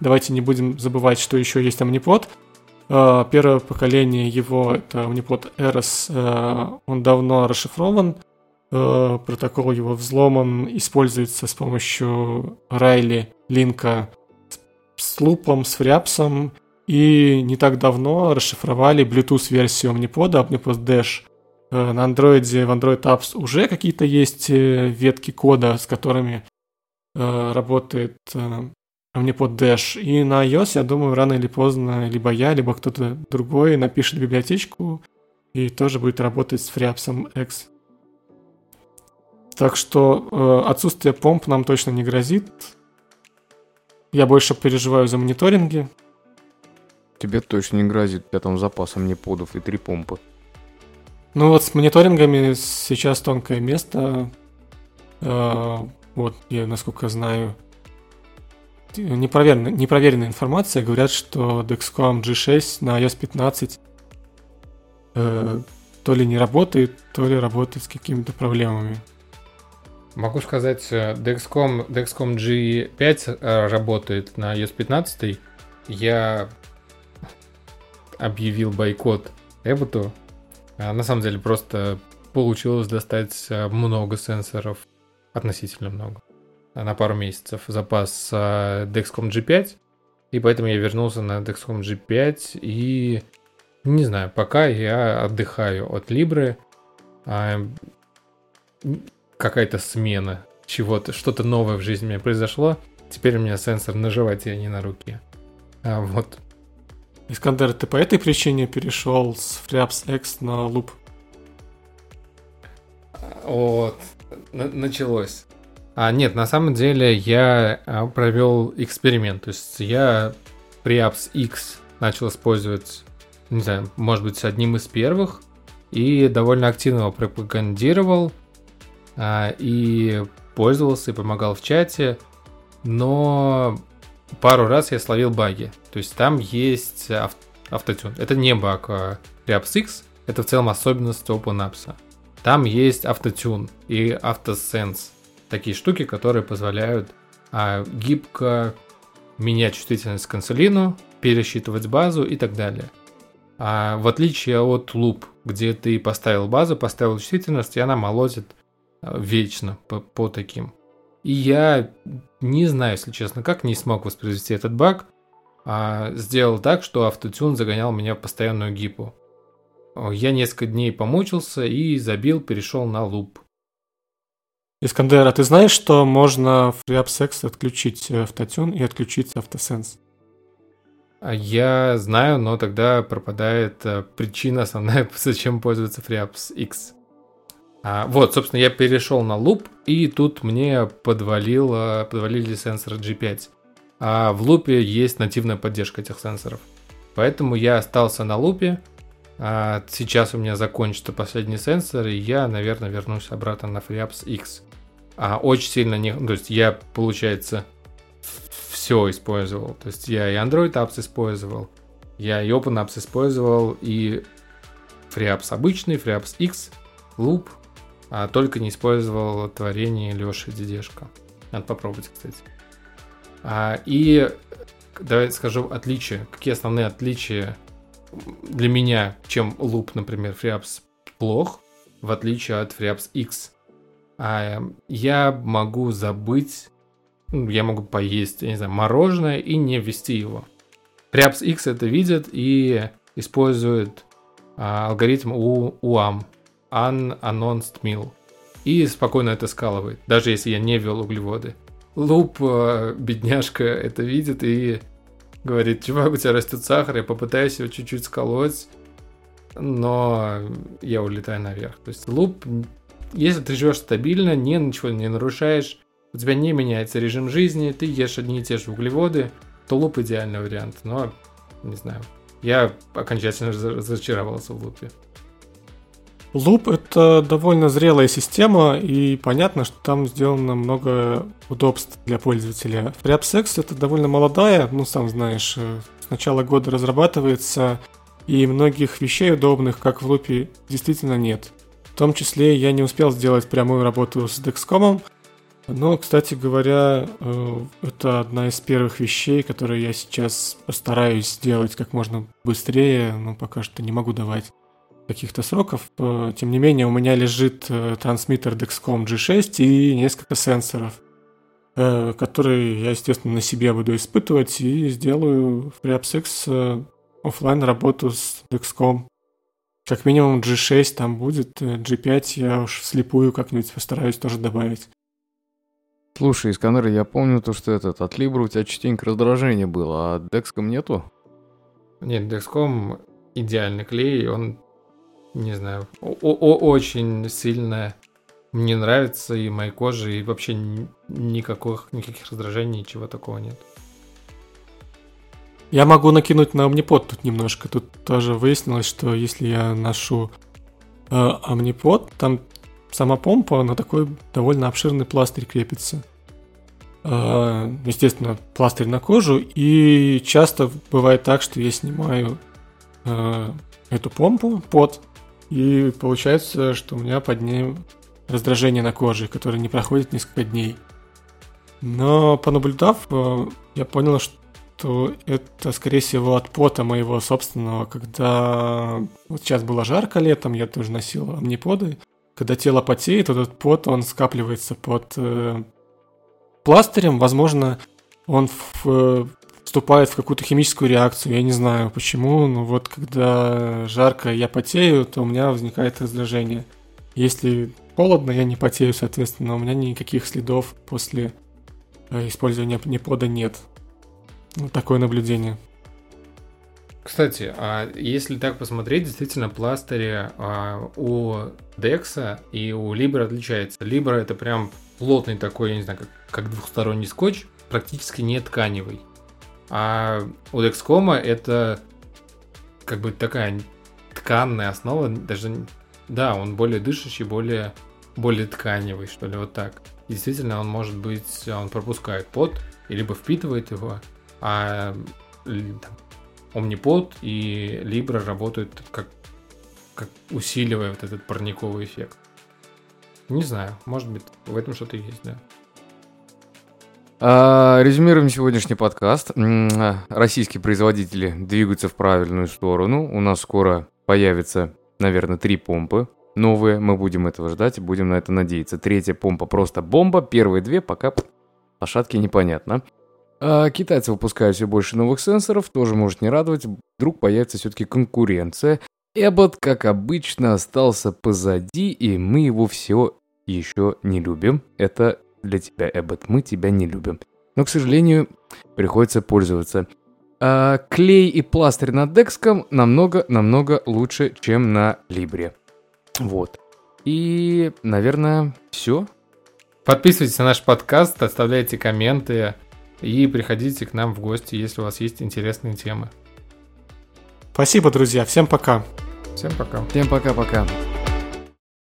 Давайте не будем забывать, что еще есть Omnipod. А, первое поколение его, это Omnipod Eros, а, он давно расшифрован. А, протокол его взломан, используется с помощью Райли линка с лупом, с фряпсом. И не так давно расшифровали Bluetooth-версию Omnipod, Omnipod Dash, на андроиде, в Android Apps уже какие-то есть э, ветки кода, с которыми э, работает Omnipod Dash. И на iOS, я думаю, рано или поздно либо я, либо кто-то другой напишет библиотечку и тоже будет работать с FreeApps X. Так что отсутствие помп нам точно не грозит. Я больше переживаю за мониторинги. Тебе точно не грозит, у там запасом не подов и три помпы. Ну вот с мониторингами сейчас тонкое место. Э, вот, я насколько знаю. непроверенная, непроверенная информация. Говорят, что Dexcom G6 на iOS 15 э, то ли не работает, то ли работает с какими-то проблемами. Могу сказать, э, Dexcom, Dexcom G5 э, работает на iOS 15. Я объявил бойкот Эбботу. А на самом деле просто получилось достать э, много сенсоров, относительно много, на пару месяцев запас Dexcom G5. И поэтому я вернулся на Dexcom G5 и не знаю, пока я отдыхаю от Libre. А, какая-то смена чего-то, что-то новое в жизни у меня произошло. Теперь у меня сенсор на животе, а не на руке. А, вот. Искандер, ты по этой причине перешел с FreeApps X на Loop? Вот, началось. А нет, на самом деле я а, провел эксперимент. То есть я FreeApps X начал использовать, не знаю, может быть, одним из первых. И довольно активно его пропагандировал. А, и пользовался и помогал в чате, но пару раз я словил баги. То есть там есть ав- автотюн. Это не баг а Reaps X, это в целом особенность OpenApps. Там есть автотюн и автосенс. Такие штуки, которые позволяют а, гибко менять чувствительность к инсулину, пересчитывать базу и так далее. А в отличие от луп, где ты поставил базу, поставил чувствительность, и она молотит вечно по, по таким. И я не знаю, если честно, как не смог воспроизвести этот баг, а сделал так, что автотюн загонял меня в постоянную гипу. Я несколько дней помучился и забил, перешел на луп. Искандер, а ты знаешь, что можно в FreeAppSex отключить автотюн и отключить автосенс? Я знаю, но тогда пропадает э, причина основная, зачем пользоваться FreeApps X. А, вот, собственно, я перешел на луп, и тут мне подвалил, подвалили сенсоры G5. А в лупе есть нативная поддержка этих сенсоров. Поэтому я остался на лупе. А сейчас у меня закончится последний сенсор, и я, наверное, вернусь обратно на FreeApps X. А очень сильно не... То есть я, получается, все использовал. То есть я и Android Apps использовал, я и OpenApps использовал, и FreeApps обычный, FreeApps X, Loop, а только не использовал творение Леши Дедешко. Надо попробовать, кстати. А, и давайте скажу отличия. Какие основные отличия для меня, чем луп, например, FreeApps плох, в отличие от FreeApps X. А, я могу забыть, ну, я могу поесть, я не знаю, мороженое и не ввести его. FreeApps X это видит и использует а, алгоритм UAM, unannounced meal. И спокойно это скалывает, даже если я не ввел углеводы. Луп, э, бедняжка, это видит и говорит, чувак, у тебя растет сахар, я попытаюсь его чуть-чуть сколоть, но я улетаю наверх. То есть луп, если ты живешь стабильно, не, ничего не нарушаешь, у тебя не меняется режим жизни, ты ешь одни и те же углеводы, то луп идеальный вариант. Но, не знаю, я окончательно разочаровался в лупе. Loop — это довольно зрелая система, и понятно, что там сделано много удобств для пользователя. FreeAppSex — это довольно молодая, ну, сам знаешь, э, с начала года разрабатывается, и многих вещей удобных, как в Loop, действительно нет. В том числе я не успел сделать прямую работу с Dexcom, но, кстати говоря, э, это одна из первых вещей, которые я сейчас постараюсь сделать как можно быстрее, но пока что не могу давать каких-то сроков. Э, тем не менее, у меня лежит э, трансмиттер Dexcom G6 и несколько сенсоров, э, которые я, естественно, на себе буду испытывать и сделаю в FreeAppSex офлайн работу с Dexcom. Как минимум G6 там будет, G5 я уж слепую как-нибудь постараюсь тоже добавить. Слушай, Искандер, я помню то, что этот от Libra у тебя частенько раздражение было, а Dexcom нету? Нет, Dexcom идеальный клей, он не знаю, очень сильно мне нравится и моей коже, и вообще никаких, никаких раздражений, ничего такого нет. Я могу накинуть на Omnipod тут немножко. Тут тоже выяснилось, что если я ношу э, Omnipod, там сама помпа на такой довольно обширный пластырь крепится. э, естественно, пластырь на кожу, и часто бывает так, что я снимаю э, эту помпу под, и получается, что у меня под ней раздражение на коже, которое не проходит несколько дней. Но понаблюдав, я понял, что это, скорее всего, от пота моего собственного, когда вот сейчас было жарко летом, я тоже носил амниподы, когда тело потеет, этот пот, он скапливается под э, пластырем, возможно, он в, э, вступает в какую-то химическую реакцию, я не знаю почему, но вот когда жарко я потею, то у меня возникает раздражение. Если холодно, я не потею, соответственно, у меня никаких следов после э, использования непода нет. Вот такое наблюдение. Кстати, а если так посмотреть, действительно пластыри а, у Декса и у Libra отличается. Libra это прям плотный такой, я не знаю, как, как двухсторонний скотч, практически не тканевый. А у Dexcom это как бы такая тканная основа, даже, да, он более дышащий, более, более тканевый, что ли, вот так. Действительно, он может быть, он пропускает пот, либо впитывает его, а там, Omnipod и Libra работают как, как усиливая вот этот парниковый эффект. Не знаю, может быть, в этом что-то есть, да. А, резюмируем сегодняшний подкаст. Российские производители двигаются в правильную сторону. У нас скоро появится, наверное, три помпы новые. Мы будем этого ждать будем на это надеяться. Третья помпа просто бомба. Первые две пока лошадки непонятно. А китайцы выпускают все больше новых сенсоров, тоже может не радовать. Вдруг появится все-таки конкуренция. Эббот, как обычно, остался позади, и мы его все еще не любим. Это для тебя, Эббот. Мы тебя не любим. Но, к сожалению, приходится пользоваться. А, клей и пластырь на Декском намного-намного лучше, чем на Либре. Вот. И, наверное, все. Подписывайтесь на наш подкаст, оставляйте комменты и приходите к нам в гости, если у вас есть интересные темы. Спасибо, друзья. Всем пока. Всем пока. Всем пока-пока.